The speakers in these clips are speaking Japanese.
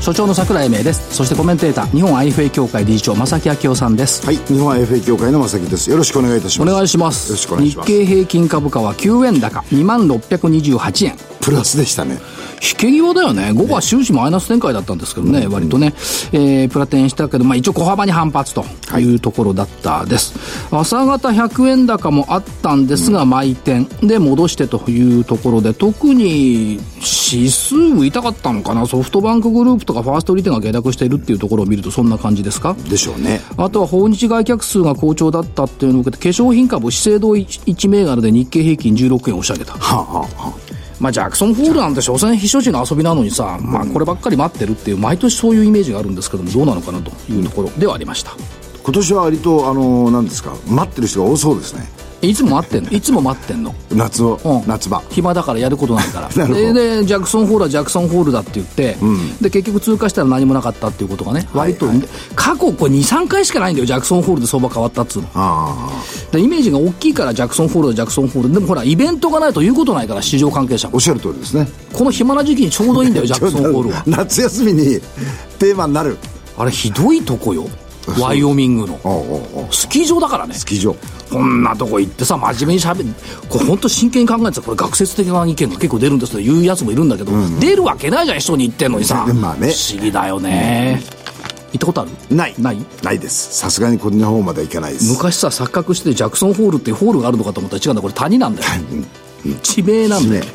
所長の桜井英明です。そしてコメンテーター日本 IFA 協会理事長正木明夫さんです。はい。日本 IFA 協会の正木です。よろしくお願いいたします。お願いします。よろしくお願いします。日経平均株価は9円高2万628円。プラスでしたね引け際だよね。午後は終始マイナス展開だったんですけどね、割とね、えー、プラテンしたけど、まあ一応小幅に反発というところだったです。朝方100円高もあったんですが、毎点で戻してというところで、特に指数痛かったのかな、ソフトバンクグループとかファーストリテイが下落しているっていうところを見るとそんな感じですか？でしょうね。あとは訪日外客数が好調だったっていうのを受けて、化粧品株、資生堂1銘柄で日経平均16円押し上げた。はあ、はあはあまあ、ジャクソンホールなんて所詮避暑地の遊びなのにさ、まあ、こればっかり待ってるっていう毎年そういうイメージがあるんですけどもどうなのかなというところではありました。今年は割とあの何ですか待ってる人が多そうですね。いつも待ってんの？いつも待ってんの？夏を、うん。夏場。暇だからやることないから。なるほど。ででジャクソンホールはジャクソンホールだって言って、で結局通過したら何もなかったっていうことがね割と、はい。過去これ23回しかないんだよジャクソンホールで相場変わったっつうの。あでイメージが大きいからジャクソンホールだジャクソンホールでもほらイベントがないと言うことないから市場関係者おっしゃる通りですね。この暇な時期にちょうどいいんだよ ジャクソンホールは。夏休みにテーマになる。あれひどいとこよワイオミングの。スキー場だからね。スキー場。こんなとこ行ってさ真面目にしゃべるこれ本当真剣に考えてたらこれ学説的な意見が結構出るんですと言うやつもいるんだけど、出るわけないじゃん人に言ってんのにさ、まあね。不思議だよね、行ったことある？ない。ない？ないです。さすがにこんな方まではいかないです。昔さ錯覚してジャクソンホールっていうホールがあるのかと思ったら違うんだこれ谷なんだよ。地名なんだよ。地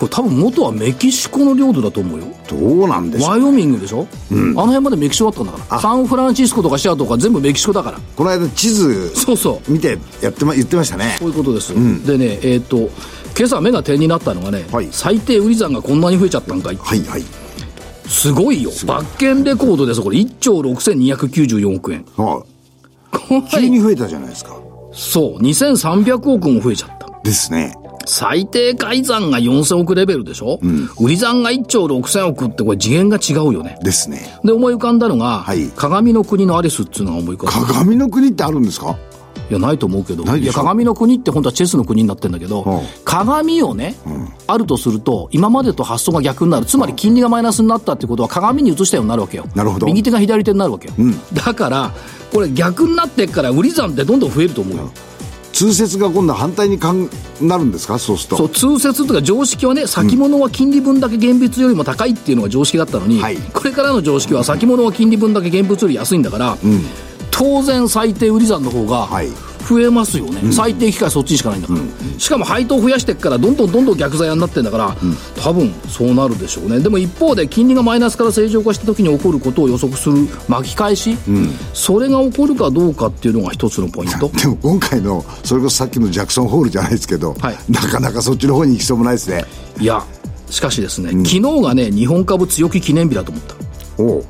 これ多分元はメキシコの領土だと思うよ。どうなんでしょう。ワイオミングでしょ、あの辺までメキシコだったんだから。サンフランシスコとかシアトルとか全部メキシコだから。この間地図そうそう。見てやってま言ってましたね。こういうことです、でねえっ、と今朝目が点になったのがね、はい。最低売り算がこんなに増えちゃったんかい。はいはい。すごいよ。バッケンレコードです。これ1兆6294億円。はこい。急に増えたじゃないですか。そう。2300億も増えちゃった。ですね最低改ざんが4000億レベルでしょ、売り算が1兆6000億ってこれ次元が違うよね。ですね。で思い浮かんだのが、はい。鏡の国のアリスっていうのが思い浮かんだ。鏡の国ってあるんですか？いや、ないと思うけど。ないや、鏡の国って本当はチェスの国になってんだけど、う。ん鏡をね、あるとすると、今までと発想が逆になる。つまり金利がマイナスになったってことは鏡に移したようになるわけよ。なるほど。右手が左手になるわけよ。だから、これ逆になってっから売り算ってどんどん増えると思うよ。通説が今度反対にかんなるんですか？そうすると。そう、通説とか常識はね、先物は金利分だけ現物よりも高いっていうのが常識だったのに、はい。これからの常識は先物は金利分だけ現物より安いんだから、当然最低売り算の方がはい増えますよね、最低機会そっちにしかないんだから、しかも配当増やしていくからどんどんどんどん逆ザヤになってんだから、多分そうなるでしょうね。でも一方で金利がマイナスから正常化した時に起こることを予測する巻き返し、それが起こるかどうかっていうのが一つのポイント。でも今回のそれこそさっきのジャクソンホールじゃないですけど、はい。なかなかそっちの方に行きそうもないですね。いやしかしですね、昨日がね日本株強気記念日だと思った。おう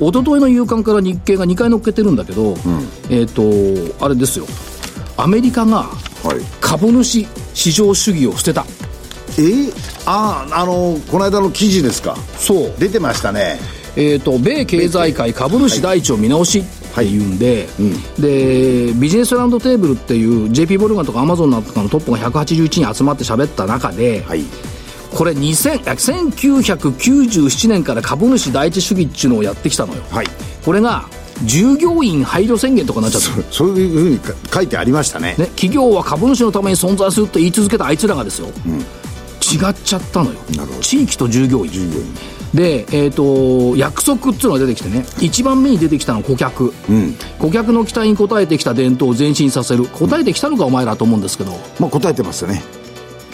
一昨日の夕刊から日経が2回乗っけてるんだけど、えっ、とあれですよ。アメリカがはい。株主市場主義を捨てた。えー、あああのこの間の記事ですか？そう。出てましたね。えー、と米経済界株主第一を見直しってい。うんで,、でビジネスラウンドテーブルっていう JP ボルガンとかアマゾンなんかのトップが181人集まって喋った中で、はいこれ2000あ1997年から株主第一主義っていうのをやってきたのよ、はい。これが従業員配慮宣言とかになっちゃった。そういうふうにか書いてありましたね。ね、企業は株主のために存在すると言い続けたあいつらがですよ、違っちゃったのよ。なるほど。地域と従業員。で、えー、と約束っていうのが出てきてね。一番目に出てきたのは顧客、顧客の期待に応えてきた伝統を前進させる。応えてきたのかお前らと思うんですけど。まあ答えてますよね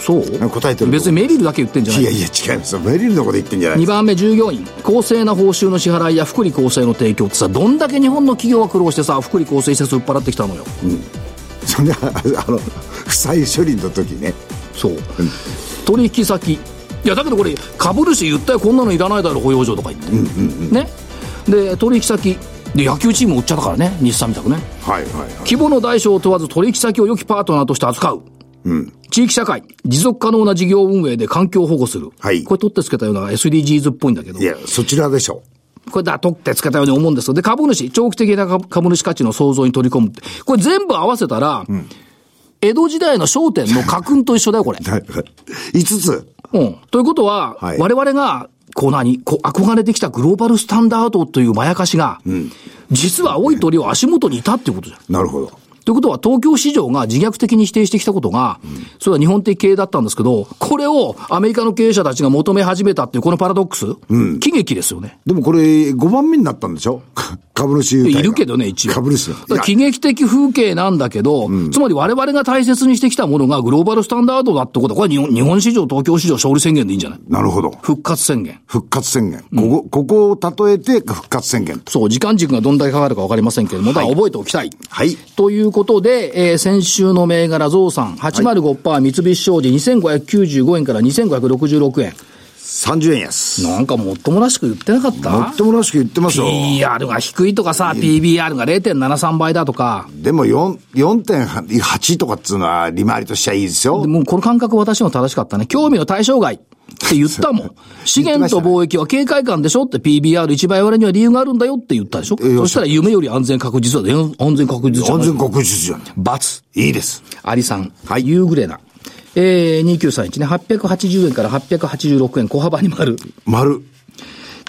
そう？答えてる別にメリルだけ言ってんじゃない。いやいや違いますよ。メリルのこと言ってんじゃない。2ですか番目従業員公正な報酬の支払いや福利厚生の提供ってさどんだけ日本の企業が苦労してさ福利厚生施設を売っ払ってきたのよ、それはあの負債処理の時ね。そう、取引先。いやだけどこれ株主言ったよこんなのいらないだろ保養所とか言って、ね。で取引先。で野球チーム売っちゃったからね日産みたくね。はいはいはい。規模の大小を問わず取引先を良きパートナーとして扱う地域社会、持続可能な事業運営で環境を保護する。はいこれ取ってつけたような SDGs っぽいんだけどい。や、そちらでしょこれだ、取ってつけたように思うんですよ。で、株主、長期的な株株主価値の創造に取り込むって。これ全部合わせたら、江戸時代の商店の家訓と一緒だよ、これ。う。はいはい5つ。うん。ということは、はい我々が、こう何こう憧れてきたグローバルスタンダードというまやかしが、実は青い鳥を足元にいたっていうことじゃん。なるほど。ということは、東京市場が自虐的に否定してきたことが、それは日本的経営だったんですけど、これをアメリカの経営者たちが求め始めたっていうこのパラドックス、喜劇ですよね。でもこれ、5番目になったんでしょ？株主優待がいるけどね、一応。株主喜劇的風景なんだけど、つまり我々が大切にしてきたものがグローバルスタンダードだってことは、これは日本日本市場、東京市場勝利宣言でいいんじゃない？なるほど。復活宣言。復活宣言。ここ、ここを例えて復活宣言と。そう、時間軸がどんだけかかるかわかりませんけれども、だから覚えておきたい。はい。ということで、えー先週の銘柄増産、805%三菱商事2595円から2566円。30円安。なんかもっともらしく言ってなかった？もっともらしく言ってますよ。?PR が低いとかさ、PBR が0.73倍だとか。でも4 4.8とかっつうのは利回りとしてはいいですよで。もうこの感覚私も正しかったね。興味の対象外って言ったもん。資源と貿易は警戒感でしょって PBR1 倍割れには理由があるんだよって言ったでしょえそしたら夢より安全確実だね。安全確実じゃない安全確実じゃん。罰。いいです。アリさん。はいユーグレナ。えー、2931ね。880円から886円、小幅に丸。丸。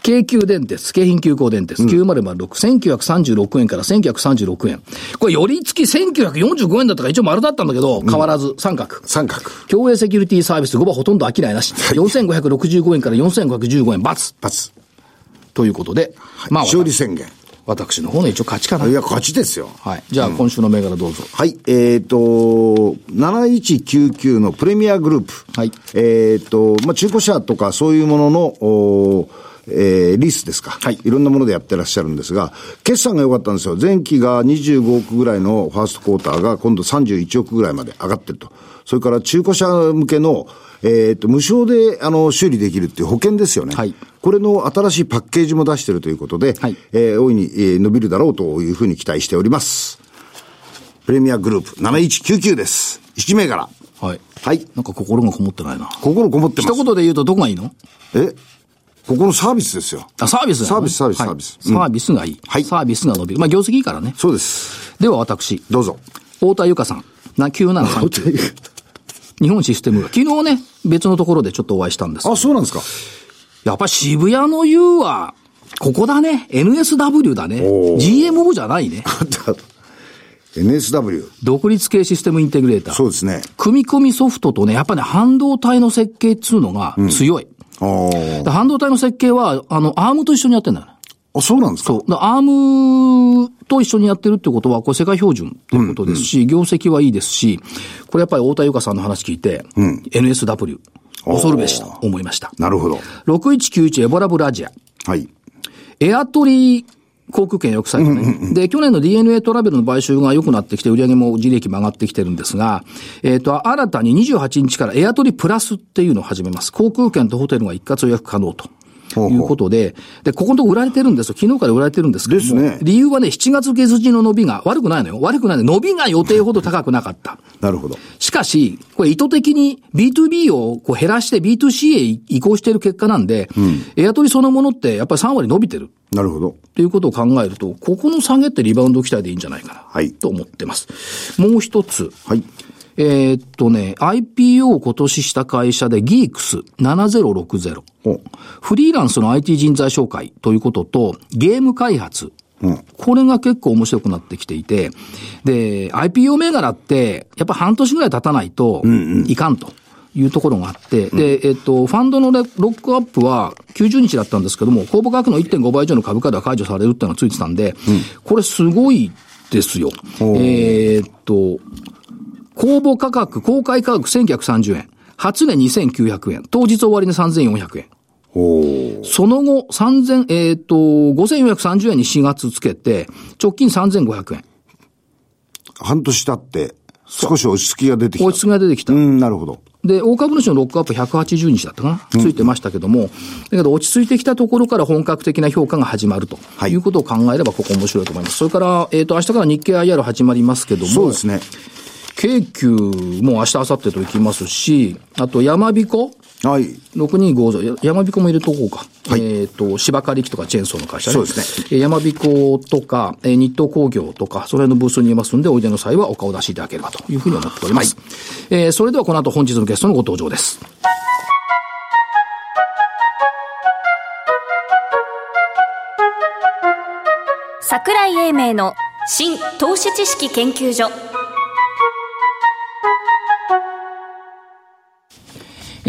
京急電鉄、京浜急行電鉄、9006、1936円から1936円。これ、寄り付き1945円だったから一応丸だったんだけど、変わらず三角。三角。共栄セキュリティサービス5番ほとんど商いなし。4565円から4515円、×。罰。ということで、まあ、勝利宣言。私の方の一応勝ちかな。いや、勝ちですよ。はい。じゃあ、今週の銘柄どうぞ。はい、えっ、と、7199のプレミアグループ。はいえっ、と、まあ、中古車とかそういうものの、おえーリースですか。はいいろんなものでやってらっしゃるんですが、決算が良かったんですよ。前期が25億ぐらいのファーストクォーターが今度31億ぐらいまで上がってると。それから中古車向けの、えっ、と、無償で、あの、修理できるっていう保険ですよね。はいこれの新しいパッケージも出してるということで、はいえー大いに、えー伸びるだろうというふうに期待しております。プレミアグループ7199です。1銘柄。はい。はい。なんか心がこもってないな。心こもってます。一言で言うとどこがいいの？え？ここのサービスですよ。あ、サービスねサービスサービスはいサービスうんサービスがいい。はいサービスが伸びる。まあ、業績いいからね。そうです。では私、どうぞ。太田由香さん。な、9739。日本システムが。昨日ね、別のところでちょっとお会いしたんですあ、そうなんですか。やっぱ渋谷の U は、ここだね。NSW だね GMO じゃないね。NSW。独立系システムインテグレーター。そうですね。組み込みソフトとね、やっぱね、半導体の設計っつうのが強い。あーで半導体の設計は、あの、アームと一緒にやってんだよね。あ、そうなんですか？そう。だアームと一緒にやってるってことは、これ世界標準っていうことですし、業績はいいですし、これやっぱり太田由香さんの話聞いて、NSW、恐るべしと思いました。なるほど。6191エボラブラジア。はい。エアトリー航空券抑制とね。で、去年の DNA トラベルの買収が良くなってきて、売上も自利益も上がってきてるんですが、えっ、と、新たに28日からエアトリプラスっていうのを始めます。航空券とホテルが一括予約可能と。いうことで、で、ここのとこ売られてるんですよ。昨日から売られてるんですけども。ですね理由はね、7月下旬の伸びが悪くないのよ。悪くないのよ。伸びが予定ほど高くなかった。なるほど。しかし、これ意図的に B2B をこう減らして B2C へ移行している結果なんで、エアトリそのものってやっぱり3割伸びてる。なるほど。ということを考えると、ここの下げってリバウンド期待でいいんじゃないかな。はいと思ってます。もう一つ。はい。えーっとね、IPO を今年した会社で Geeks7060。おフリーランスの IT 人材紹介ということと、ゲーム開発。これが結構面白くなってきていて、で、IPO 銘柄って、やっぱ半年ぐらい経たないといかんと。いうところがあって、で、えっと、ファンドのレロックアップは90日だったんですけども、公募価格の1.5倍以上の株価では解除されるっていうのがついてたんで、これすごいですよ。えーっと、公募価格、公開価格1930円。初値2900円。当日終わり値3400円。その後、3000、えっ、と、5430円に4月つけて、直近3500円。半年経って、少し落ち着きが出てきた。落ち着きが出てきた。うん、なるほど。で、大株主のロックアップ180日だったかな、ついてましたけども、だけど落ち着いてきたところから本格的な評価が始まるとはいいうことを考えれば、ここ面白いと思います。それから、えっ、と、明日から日経 IR 始まりますけども、そうですね。京急も明日、明後日と行きますし、あと山彦はい。6250や山彦も入れとこうか。はいえっ、と、芝刈り機とかチェーンソーの会社ね。そうですね。えー山彦とか、えー日東工業とか、その辺のブースにいますんで、おいでの際はお顔出しいただければというふうに思っております。えーそれではこの後本日のゲストのご登場です。桜井英明の新投資知識研究所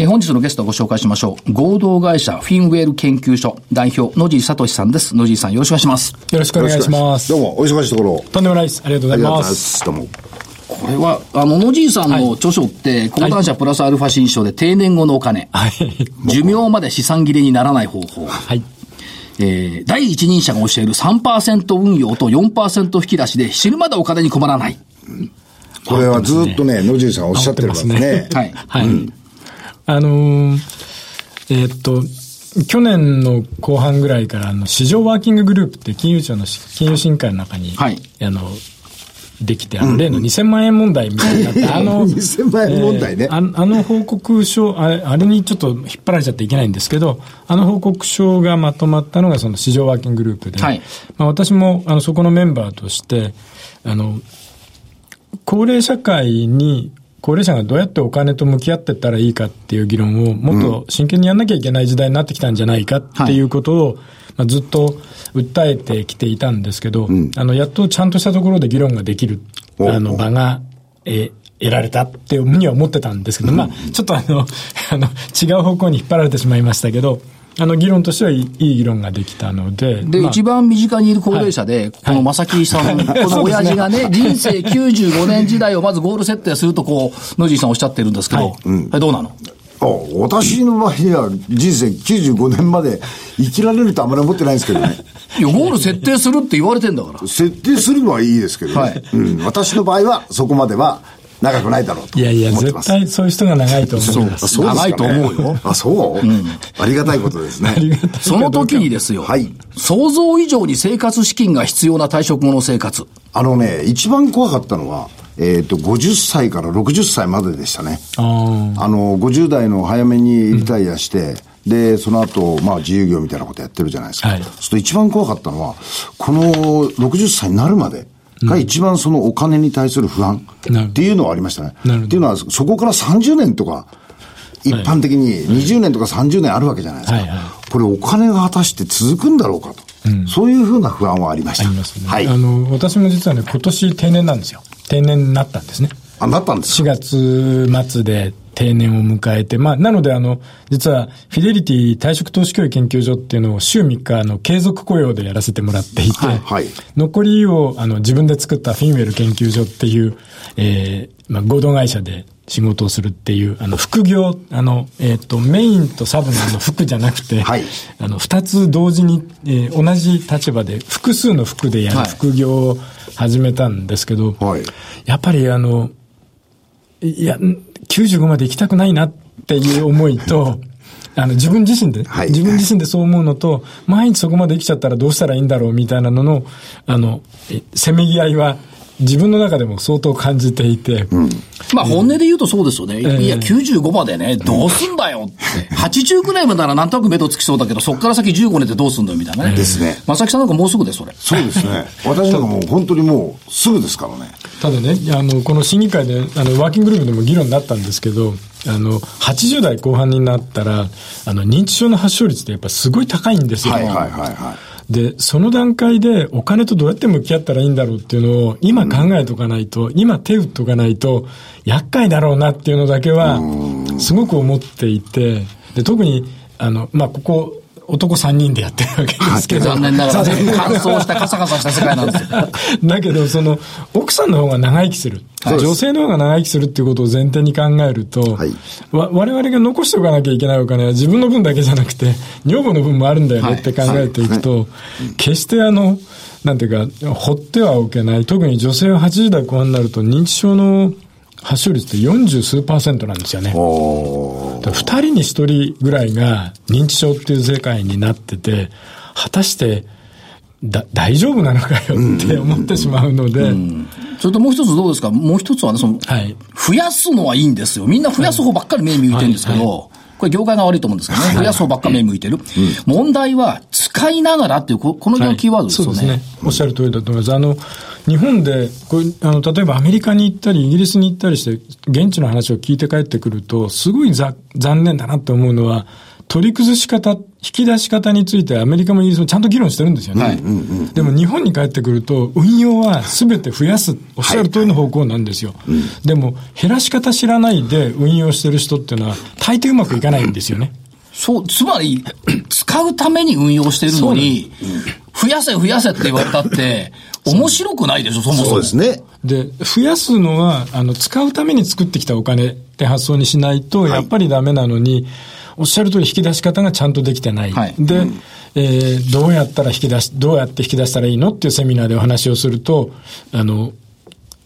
えー本日のゲストをご紹介しましょう。合同会社フィンウェル研究所代表、野地聡さんです。野地さんよろしくお願いします。よろしくお願いします。どうも、お忙しいところ。とんでもないです。ありがとうございま。ますす。どうも。これは、あの、野地さんの著書って、講談社プラスアルファ新書で定年後のお金、はい。寿命まで資産切れにならない方法。はい。えー、第一人者が教える3%運用と4%引き出しで死ぬまでお金に困らない。これはずっとね、野尻さんおっしゃってるわけですね。はい。はい。あのーえーっと、去年の後半ぐらいから、あの、市場ワーキンググループって金融庁の金融審議会の中に、はい。あの、できて、あの、例の2000万円問題みたいになって、あの、2000万円問題ね。えーああの報告書あれ、あれにちょっと引っ張られちゃっていけないんですけど、あの報告書がまとまったのがその市場ワーキンググループで、はい。まあ、私もあのそこのメンバーとして、あの、高齢社会に、高齢者がどうやってお金と向き合っていったらいいかっていう議論をもっと真剣にやんなきゃいけない時代になってきたんじゃないかっていうことを、まあ、ずっと訴えてきていたんですけど、あの、やっとちゃんとしたところで議論ができる、おあの、場が、えー得られたっていうふうには思ってたんですけど、まあ、ちょっとあの、あの、違う方向に引っ張られてしまいましたけど、あの、議論としてはいいいい議論ができたので、で、まあ一番身近にいる高齢者で、この正木さん、この親父がね、人生95年時代をまずゴール設定すると、こう、野地さんおっしゃってるんですけど、はい。どうなの？あ私の場合には人生95年まで生きられるとあまり思ってないんですけどね。いや、ゴール設定するって言われてんだから。設定するのはいいですけどね。はい。うん、私の場合はそこまでは長くないだろうといやいや、絶。対そういう人が長いと思います。あそう長いと思うよあ、そう、ありがたいことですね。その時にですよ、はい想像以上に生活資金が必要な退職後の生活。あのね、一番怖かったのは、えっ、と、50歳から60歳まででしたね。あーあの、50代の早めにリタイアして、で、その後、まあ、自由業みたいなことやってるじゃないですか。はいそうすると一番怖かったのは、この60歳になるまでが一番そのお金に対する不安っていうのはありましたね。っていうのは、そこから30年とか、一般的に20年とか30年あるわけじゃないですか。はいはいこれお金が果たして続くんだろうかと。そういうふうな不安はありました。ありますね。はい。あの、私も実はね、今年定年なんですよ。定年になったんですね。あ、なったんです4か月末で定年を迎えて、まあ、なので、あの、実は、フィデリティ退職投資教育研究所っていうのを週3日、の、継続雇用でやらせてもらっていて、はい。残りを、あの、自分で作ったフィンウェル研究所っていう、えーまあ、合同会社で仕事をするっていう、あの、副業、あの、えっ、と、メインとサブのあの副じゃなくて、はい。あの、二つ同時に、えー同じ立場で、複数の副でやはい。る副業を始めたんですけど、はい。やっぱりあの、いや、ん95まで行きたくないなっていう思いと、あの、自分自身で、はい。自分自身でそう思うのと、毎日そこまで生きちゃったらどうしたらいいんだろうみたいなのの、あの、えせめぎ合いは、自分の中でも相当感じていて、まあ本音で言うとそうですよね。ええいや、95までね、どうすんだよって。80くらいまでならなんとなく目処つきそうだけど、そっから先15年ってどうすんだよみたいなね。ですね正木さんなんかもうすぐで、それ。そうですね。私なんかもう本当にもうすぐですからね。ただね、あの、この審議会で、あの、ワーキンググループでも議論になったんですけど、あの、80代後半になったら、あの、認知症の発症率ってやっぱすごい高いんですよ。はいはいはいはい。で、その段階でお金とどうやって向き合ったらいいんだろうっていうのを今考えとかないと、今手打っとかないと厄介だろうなっていうのだけはすごく思っていて、で、特に、あの、まあ、ここ、男3人でやってるわけですけど。残念ながら、乾燥したカサカサした世界なんですよ。だけど、その、奥さんの方が長生きする。はい女性の方が長生きするっていうことを前提に考えると、はいわ我々が残しておかなきゃいけないお金は自分の分だけじゃなくて、女房の分もあるんだよねって考えていくと、決してあの、なんていうか、放ってはおけない。特に女性は80代後半になると認知症の発症率って40数パーセントなんですよね。二人に一人ぐらいが認知症っていう世界になってて、果たしてだ、大丈夫なのかよって思ってしまうので、それともう一つどうですか？もう一つはね、その、はい。増やすのはいいんですよ。みんな増やす方ばっかり目向いてるんですけど、これ業界が悪いと思うんですけどね。増やす方ばっかり目向いてる。問題は、使いながらっていう、ここのキーワードですよね。そうですね。おっしゃる通りだと思います。あの、日本で、これ、あの、例えばアメリカに行ったり、イギリスに行ったりして、現地の話を聞いて帰ってくると、すごいざ残念だなって思うのは、取り崩し方、引き出し方についてアメリカもイギリスもちゃんと議論してるんですよね。でも日本に帰ってくると、運用は全て増やす、おっしゃる通りの方向なんですよ。でも、減らし方知らないで運用してる人っていうのは、大抵うまくいかないんですよね。そう、つまり、使うために運用してるのに、増やせ増やせって言われたって、面白くないでしょ、そもそも。そうですね。で、増やすのは、あの、使うために作ってきたお金って発想にしないと、やっぱりダメなのに、おっしゃる通り引き出し方がちゃんとできてない。はいで、えーどうやったら引き出し、どうやって引き出したらいいのっていうセミナーでお話をすると、あの、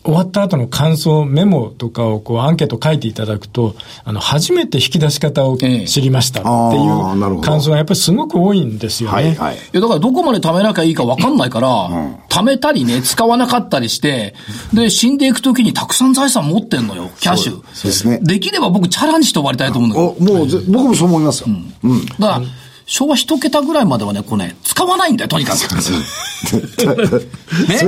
終わった後の感想、メモとかをこうアンケート書いていただくと、あの、初めて引き出し方をええ知りましたっていう感想がやっぱりすごく多いんですよね。はい、はい。いや、だからどこまで貯めなきゃいいか分かんないから、貯めたりね、使わなかったりして、で、死んでいくときにたくさん財産持ってんのよ、キャッシュ。そうですねできれば僕、チャラにして終わりたいと思うんだけど。お、もうぜ、僕もそう思いますよ。うん。だから、昭和一桁ぐらいまではね、こうね、使わないんだよ、とにかく。ね。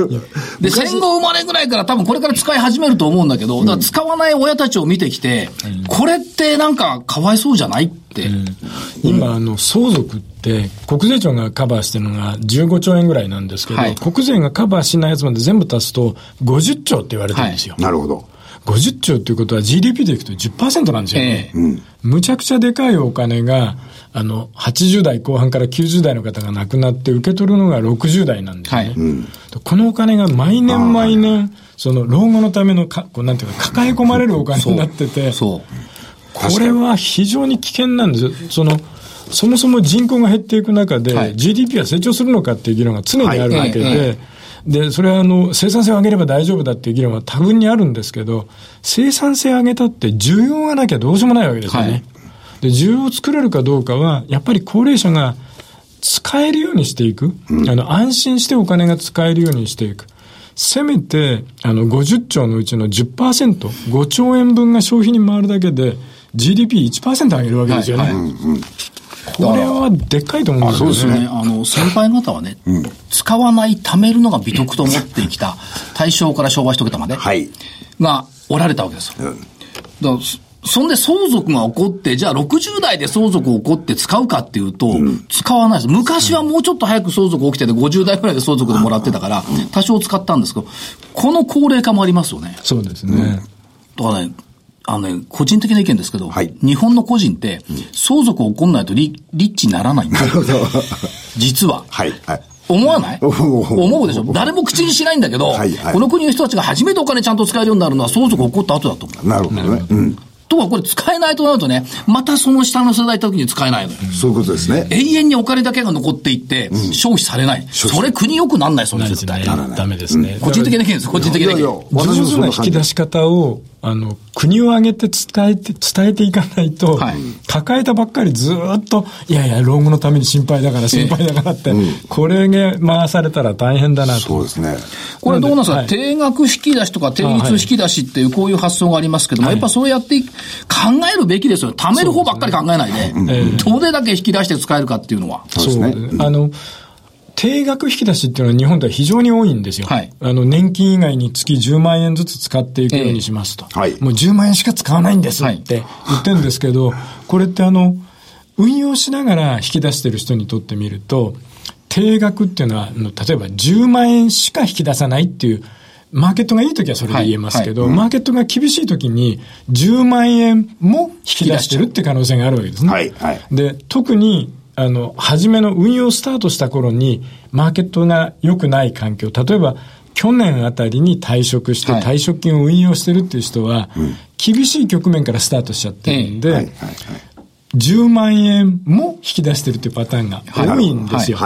で、戦後生まれぐらいから多分これから使い始めると思うんだけど、だから使わない親たちを見てきて、これってなんかかわいそうじゃないって。今、あの、相続って、国税庁がカバーしてるのが15兆円ぐらいなんですけど、はい国税がカバーしないやつまで全部足すと50兆って言われてるんですよ。なるほど。50兆っていうことは GDP でいくと10%なんですよね。ええむちゃくちゃでかいお金が、あの、80代後半から90代の方が亡くなって受け取るのが60代なんですよね。はいこのお金が毎年毎年、その老後のためのか、こうなんていうか、抱え込まれるお金になってて、そう。これは非常に危険なんですよ。その、そもそも人口が減っていく中で、はい GDP は成長するのかっていう議論が常にあるわけで、はいえで、それはあの、生産性を上げれば大丈夫だっていう議論は多分にあるんですけど、生産性上げたって需要がなきゃどうしようもないわけですよね。はいで、需要を作れるかどうかは、やっぱり高齢者が使えるようにしていく。あの、安心してお金が使えるようにしていく。せめて、あの、50兆のうちの10%、5兆円分が消費に回るだけで、GDP1% 上げるわけですよね。はいはこれはでっかいと思うんですよね。そうですね。あの、先輩方はね、使わない、貯めるのが美徳と思ってきた、大正から昭和一桁まで、はい。がおられたわけですよ。だからそそんで相続が起こって、じゃあ60代で相続起こって使うかっていうと、使わないです。昔はもうちょっと早く相続起きてて、50代くらいで相続でもらってたから、多少使ったんですけど、この高齢化もありますよね。そうですね。だからね、あのね、個人的な意見ですけど、はい日本の個人って、相続起こんないとリリッチにならないんだよ。実は。はい。はい。思わない？思う思うでしょ？誰も口にしないんだけど、はいはいこの国の人たちが初めてお金ちゃんと使えるようになるのは相続起こった後だと思う。なるほどね。うん。とはこれ使えないとなるとね、またその下の世代行った時に使えないのよ。そういうことですね。永遠にお金だけが残っていって、消費されない。それ国良くなんない、それ絶対。ダメですね。個人的な意見です、個人的な意見。上手な引き出し方を、あの、国を挙げて伝えて、伝えていかないと、はい。抱えたばっかりずーっと、いやいや、老後のために心配だから、心配だからって、これが回されたら大変だなと。そうですね。これどうなんですか、はい。定額引き出しとか定率引き出しってい。うこういう発想がありますけども、やっぱそうやって考えるべきですよ。貯める方ばっかり考えないで、どれだけ引き出して使えるかっていうのは。そう。ですね。あの、定額引き出しっていうのは日本では非常に多いんですよ。はい。あの、年金以外に月10万円ずつ使っていくようにしますと。ええはい。もう10万円しか使わないんですって言ってるんですけど、これってあの、運用しながら引き出してる人にとってみると、定額っていうのは、例えば10万円しか引き出さないっていう、マーケットがいいときはそれで言えますけど、マーケットが厳しいときに10万円も引き出してるって可能性があるわけですね。はい。はい。で、特に、あの、初めの運用スタートした頃に、マーケットが良くない環境、例えば、去年あたりに退職してはい。退職金を運用してるっていう人は、厳しい局面からスタートしちゃってるんで、はいはい10万円も引き出してるっていうパターンが多いんですよ。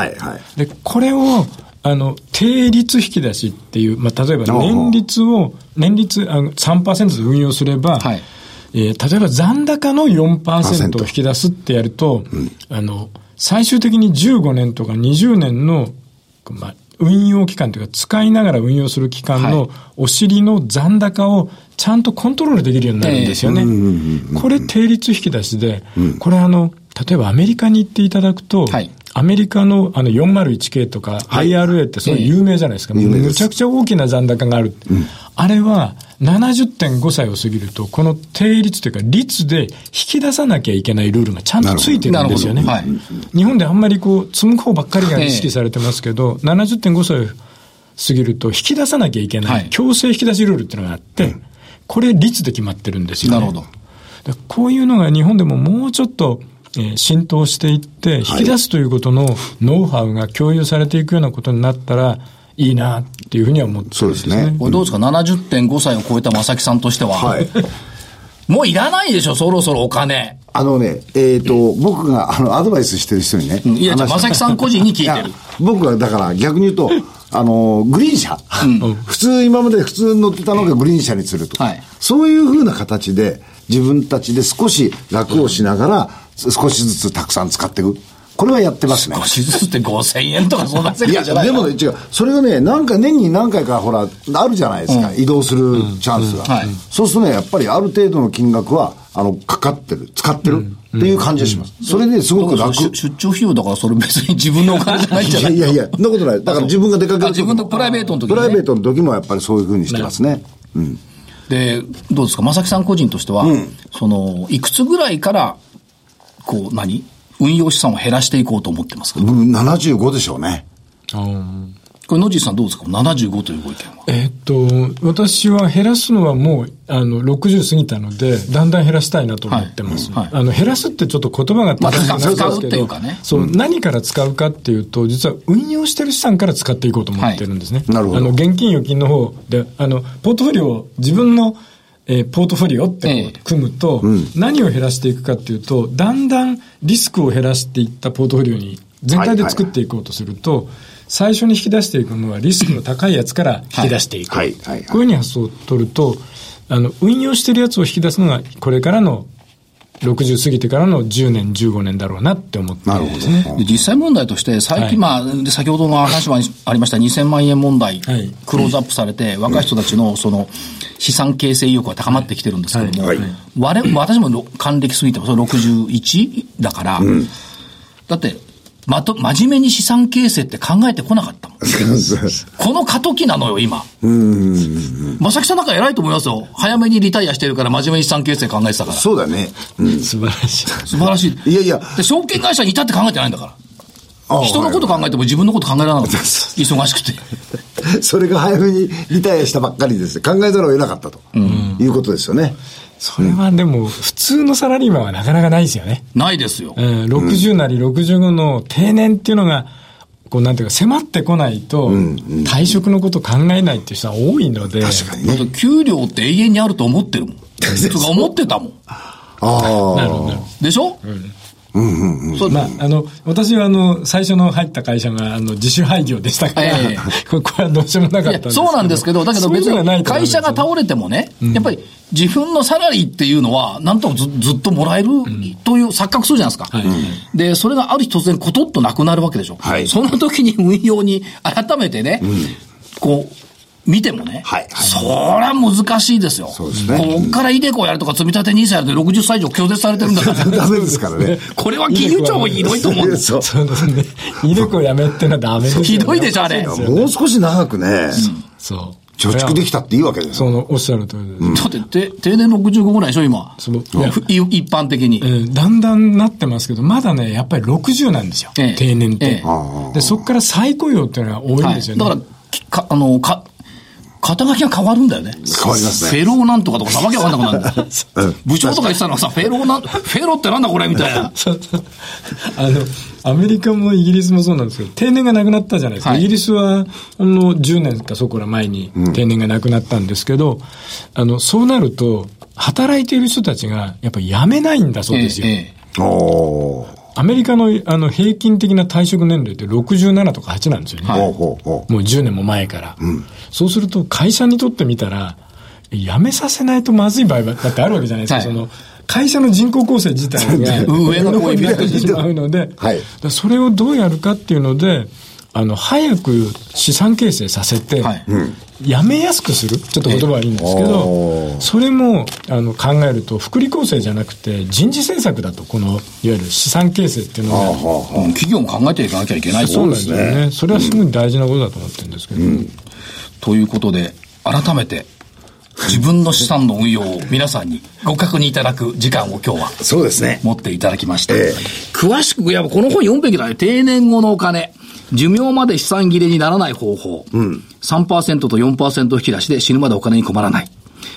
で、これを、あの、定率引き出しっていう、まあ、例えば年率を、年率あの3%で運用すれば、はい。えー例えば残高の4%を引き出すってやると、あの、最終的に15年とか20年の、まあ、運用期間というか、使いながら運用する期間のお尻の残高をちゃんとコントロールできるようになるんですよね。これ定率引き出しで、これあの、例えばアメリカに行っていただくと、はいアメリカのあの 401K とか IRA ってそれ有名じゃないですか。もうむちゃくちゃ大きな残高がある。あれは70.5歳を過ぎると、この定率というか率で引き出さなきゃいけないルールがちゃんとついてるんですよね。はい。日本であんまりこう、積む方ばっかりが意識されてますけど、70.5歳を過ぎると引き出さなきゃいけない、はい。強制引き出しルールっていうのがあって、これ率で決まってるんですよね。なるほど。でこういうのが日本でももうちょっと、えー浸透していって、引き出すということのノウハウが共有されていくようなことになったらいいなっていうふうには思ってるんですね。そうですねこれどうですか ?70.5 歳を超えた正木さんとしては。はい。もういらないでしょ、そろそろお金。あのね、えっ、と、僕が、あの、アドバイスしてる人にね。いや、じゃ正木さん個人に聞いてる。僕はだから逆に言うと、あの、グリーン車。普通、今まで普通乗ってたのがグリーン車にすると。はいそういうふうな形で、自分たちで少し楽をしながら、少しずつたくさん使っていく。これはやってますね。少しずつって5000円とかそんな世いや、界じゃないでもね、違う。それがね、なんか年に何回か、ほら、あるじゃないですか。移動するチャンスが、はいそうするとね、やっぱりある程度の金額は、あの、かかってる、使ってるっていう感じがします。それですごく楽。出出張費用だからそれ別に自分のお金じゃないんじゃない いやいやいや、そんなことない。だから自分が出かける自分のプライベートの時にねプライベートの時もやっぱりそういうふうにしてますね。うん。で、どうですか？正木さん個人としては、その、いくつぐらいから、こう、何？運用資産を減らしていこうと思ってますか、僕75でしょうね。うんこれ野地さんどうですか ?75 というご意見は。えっと、私は減らすのはもう、あの、60過ぎたので、だんだん減らしたいなと思ってます。はいはいあの、減らすってちょっと言葉が正しくないですけまあ使うっていどうかね、そう、何から使うかっていうと、実は運用してる資産から使っていこうと思ってるんですね。なるほどあの、現金預金の方で、あの、ポートフォリオを自分の、えーポートフォリオって組むと、何を減らしていくかっていうと、だんだんリスクを減らしていったポートフォリオに全体で作っていこうとすると、最初に引き出していくのはリスクの高いやつから引き出していく。はい。はい。はい。こういうふうに発想を取ると、あの、運用してるやつを引き出すのが、これからの60過ぎてからの10年、15年だろうなって思ってるんですね。で実際問題として、最近、はい。まあ、で先ほどの話もありました2000万円問題、はい。クローズアップされて、若い人たちのその資産形成意欲が高まってきてるんですけども、はい。我々私も還暦過ぎても、それ61だから、だって、まと、真面目に資産形成って考えてこなかったもん。この過渡期なのよ、今。正木さんなんか偉いと思いますよ。早めにリタイアしてるから真面目に資産形成考えてたから。そうだね。うん。素晴らしい。素晴らしい。いやいやで、証券会社にいたって考えてないんだから。あ人のこと考えても自分のこと考えられなかった。忙しくて。それが早めにリタイアしたばっかりです。考えざるを得なかったと。いうことですよね。それはでも、普通のサラリーマンはなかなかないですよね。ないですよ。うん、60なり65の定年っていうのが、こうなんていうか迫ってこないと、退職のこと考えないっていう人は多いので、確かにね。給料って永遠にあると思ってるもん。とか思ってたもん。あなるほどなるあ。ほどでしょ？そうまあ、あの、私はあの、最初の入った会社が、あの、自主廃業でしたから、ええ。これこれはどうしようもなかった。そうなんですけど、だけど別に会社が倒れてもね、やっぱり自分のサラリーっていうのは、なんともずずっともらえるという錯覚するじゃないですか。はい。で、それがある日突然コトッとなくなるわけでしょ。はい。その時に運用に改めてね、こう、見てもね、はいはいそりゃ難しいですよ。そうですねこっからイデコやるとか積み立て NISA やると60歳以上拒絶されてるんだから。ダメですからね。これは金融庁もひどいと思うんです。そう。そうですね。イデコやめってのはダメですよ、ね。ひどいでしょ、あれ。もう少し長くね、そう。貯蓄できたっていいわけですよ。その、おっしゃる通りです。だって、て定年65ぐらいでしょ、今。そういやふい一般的に。えーだんだんなってますけど、まだね、やっぱり60なんですよ。ええ定年って、えで、そこから再雇用っていうのが多いんですよね。はい、だから、きか、あの、か、肩書きが変わるんだよね。変わりますねフェローなんとかとかさわけわかんなくなるんだよ うん部長とか言ってたのはさ、フェローなん、フェローってなんだこれみたいな。あの、アメリカもイギリスもそうなんですけど、定年がなくなったじゃないですか。はいイギリスは、ほんの10年かそこら前に定年がなくなったんですけど、あの、そうなると、働いている人たちが、やっぱり辞めないんだそうですよ。ええええおー。アメリカのあの平均的な退職年齢って67とか8なんですよね。ほうほうほう。もう10年も前から。そうすると会社にとってみたら、辞めさせないとまずい場合だってあるわけじゃないですか。はいその会社の人口構成自体が上がこういうになってしまうので、はいそれをどうやるかっていうので、あの、早く資産形成させて、はいやめやすくする？ちょっと言葉悪いんですけど、それもあの考えると、福利厚生じゃなくて、人事政策だと、このいわゆる資産形成っていうのは、企業も考えていかなきゃいけないそうなんですよね。それはすごい大事なことだと思ってるんですけど。うん、ということで、改めて、自分の資産の運用を皆さんにご確認いただく時間を今日は。そうですね。持っていただきました。えー、詳しく、いや、この本読むべきだよ。定年後のお金。寿命まで資産切れにならない方法。うん、3%と4%引き出しで死ぬまでお金に困らない。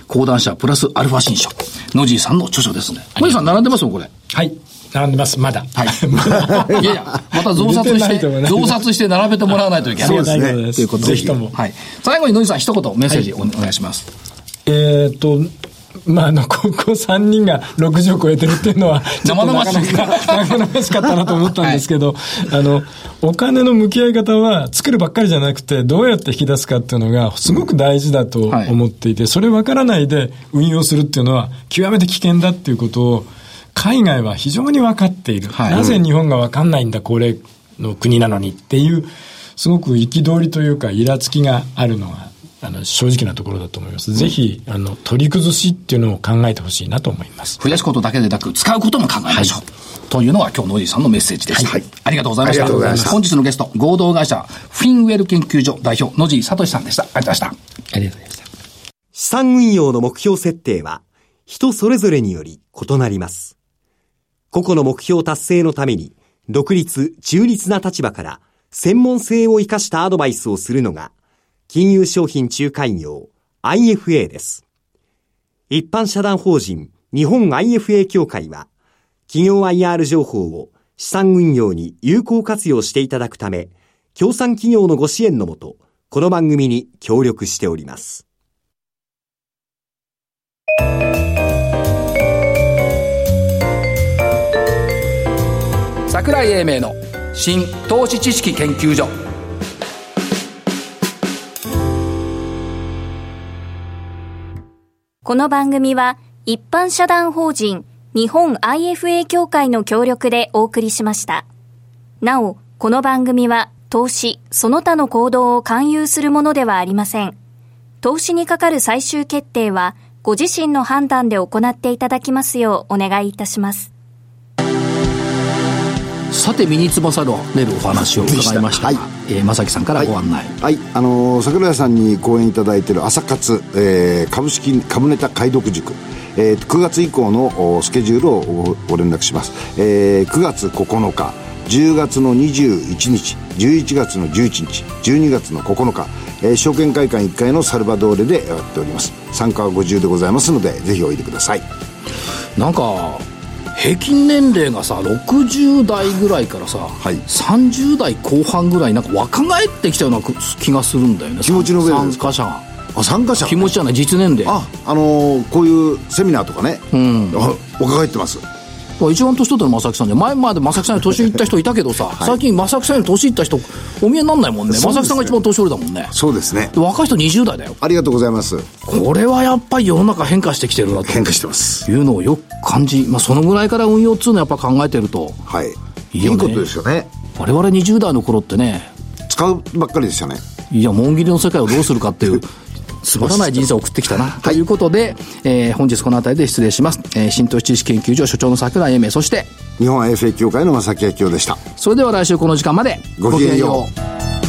講談社プラスアルファ新書。野地さんの著書ですね。野地さん並んでますよ、これ。はい。並んでます、まだ。はい。いやいや、また増刷して、増刷して並べてもらわないといけない。そうですね。ということで。ぜひとも。はい。最後に野地さん一言メッセージお願いします。えっと、まあ、あの、高校3人が60を超えてるっていうのは、生々しか。生々しかったなと思ったんですけど、はい、あの、お金の向き合い方は作るばっかりじゃなくて、どうやって引き出すかっていうのがすごく大事だと思っていて、それ分からないで運用するっていうのは極めて危険だっていうことを、海外は非常に分かっている。はい、なぜ日本が分かんないんだ、高齢の国なのにっていう、すごく憤りというか、イラつきがあるのがあの、正直なところだと思います。ぜひ、あの、取り崩しっていうのを考えてほしいなと思います。増やすことだけでなく、使うことも考えましょう。はい、というのが今日のおじさんのメッセージでした。はい、ありがとうございました。ありがとうございました。本日のゲスト、合同会社、フィンウェル研究所代表、野地聡さんでした。ありがとうございました。ありがとうございました。資産運用の目標設定は、人それぞれにより異なります。個々の目標達成のために、独立、中立な立場から、専門性を生かしたアドバイスをするのが、金融商品仲介業 IFA です。一般社団法人日本 IFA 協会は、企業 IR 情報を資産運用に有効活用していただくため、協賛企業のご支援のもと、この番組に協力しております。桜井英明の新投資知識研究所この番組は一般社団法人日本 IFA 協会の協力でお送りしました。なお、この番組は投資、その他の行動を勧誘するものではありません。投資にかかる最終決定はご自身の判断で行っていただきますようお願いいたします。さて身につまされるお話を伺いましたはいえー、正木さんからご案内。はい、はい、あのー、桜井さんに講演いただいている朝活、えー、株式株ネタ解読塾。えー、9月以降のスケジュールをご連絡します、えー、9月9日10月の21日11月の11日12月の9日、えー、証券会館1階のサルバドーレでやっております。参加はご自由でございますのでぜひおいでください。なんか平均年齢がさ60代ぐらいからさ、はい、30代後半ぐらいなんか若返ってきたような気がするんだよね。気持ちの上で。参加者が。あ参加者。気持ちじゃない実年齢。ああのー、こういうセミナーとかね、うん、若返ってます一番年取ったの正木さんで前まで正木さんに年いった人いたけどさ、はい、最近正木さんに年いった人お見えになんないもんね。正木さんが一番年寄りだもんね。そうですね。若い人20代だよ。ありがとうございます。これはやっぱり世の中変化してきてるなと。変化してます。いうのをよく感じ、まあ、そのぐらいから運用っつうのやっぱ考えてると。はい。いいことですよね。我々20代の頃ってね。使うばっかりですよね。いや紋切りの世界をどうするかっていう つまらない人生を送ってきたな。ということで、えー、本日この辺りで失礼します。えー、新都市知識研究所所長の桜井英明、そして、日本 AFA 協会の正木明夫でした。それでは来週この時間まで。ごきげんよう。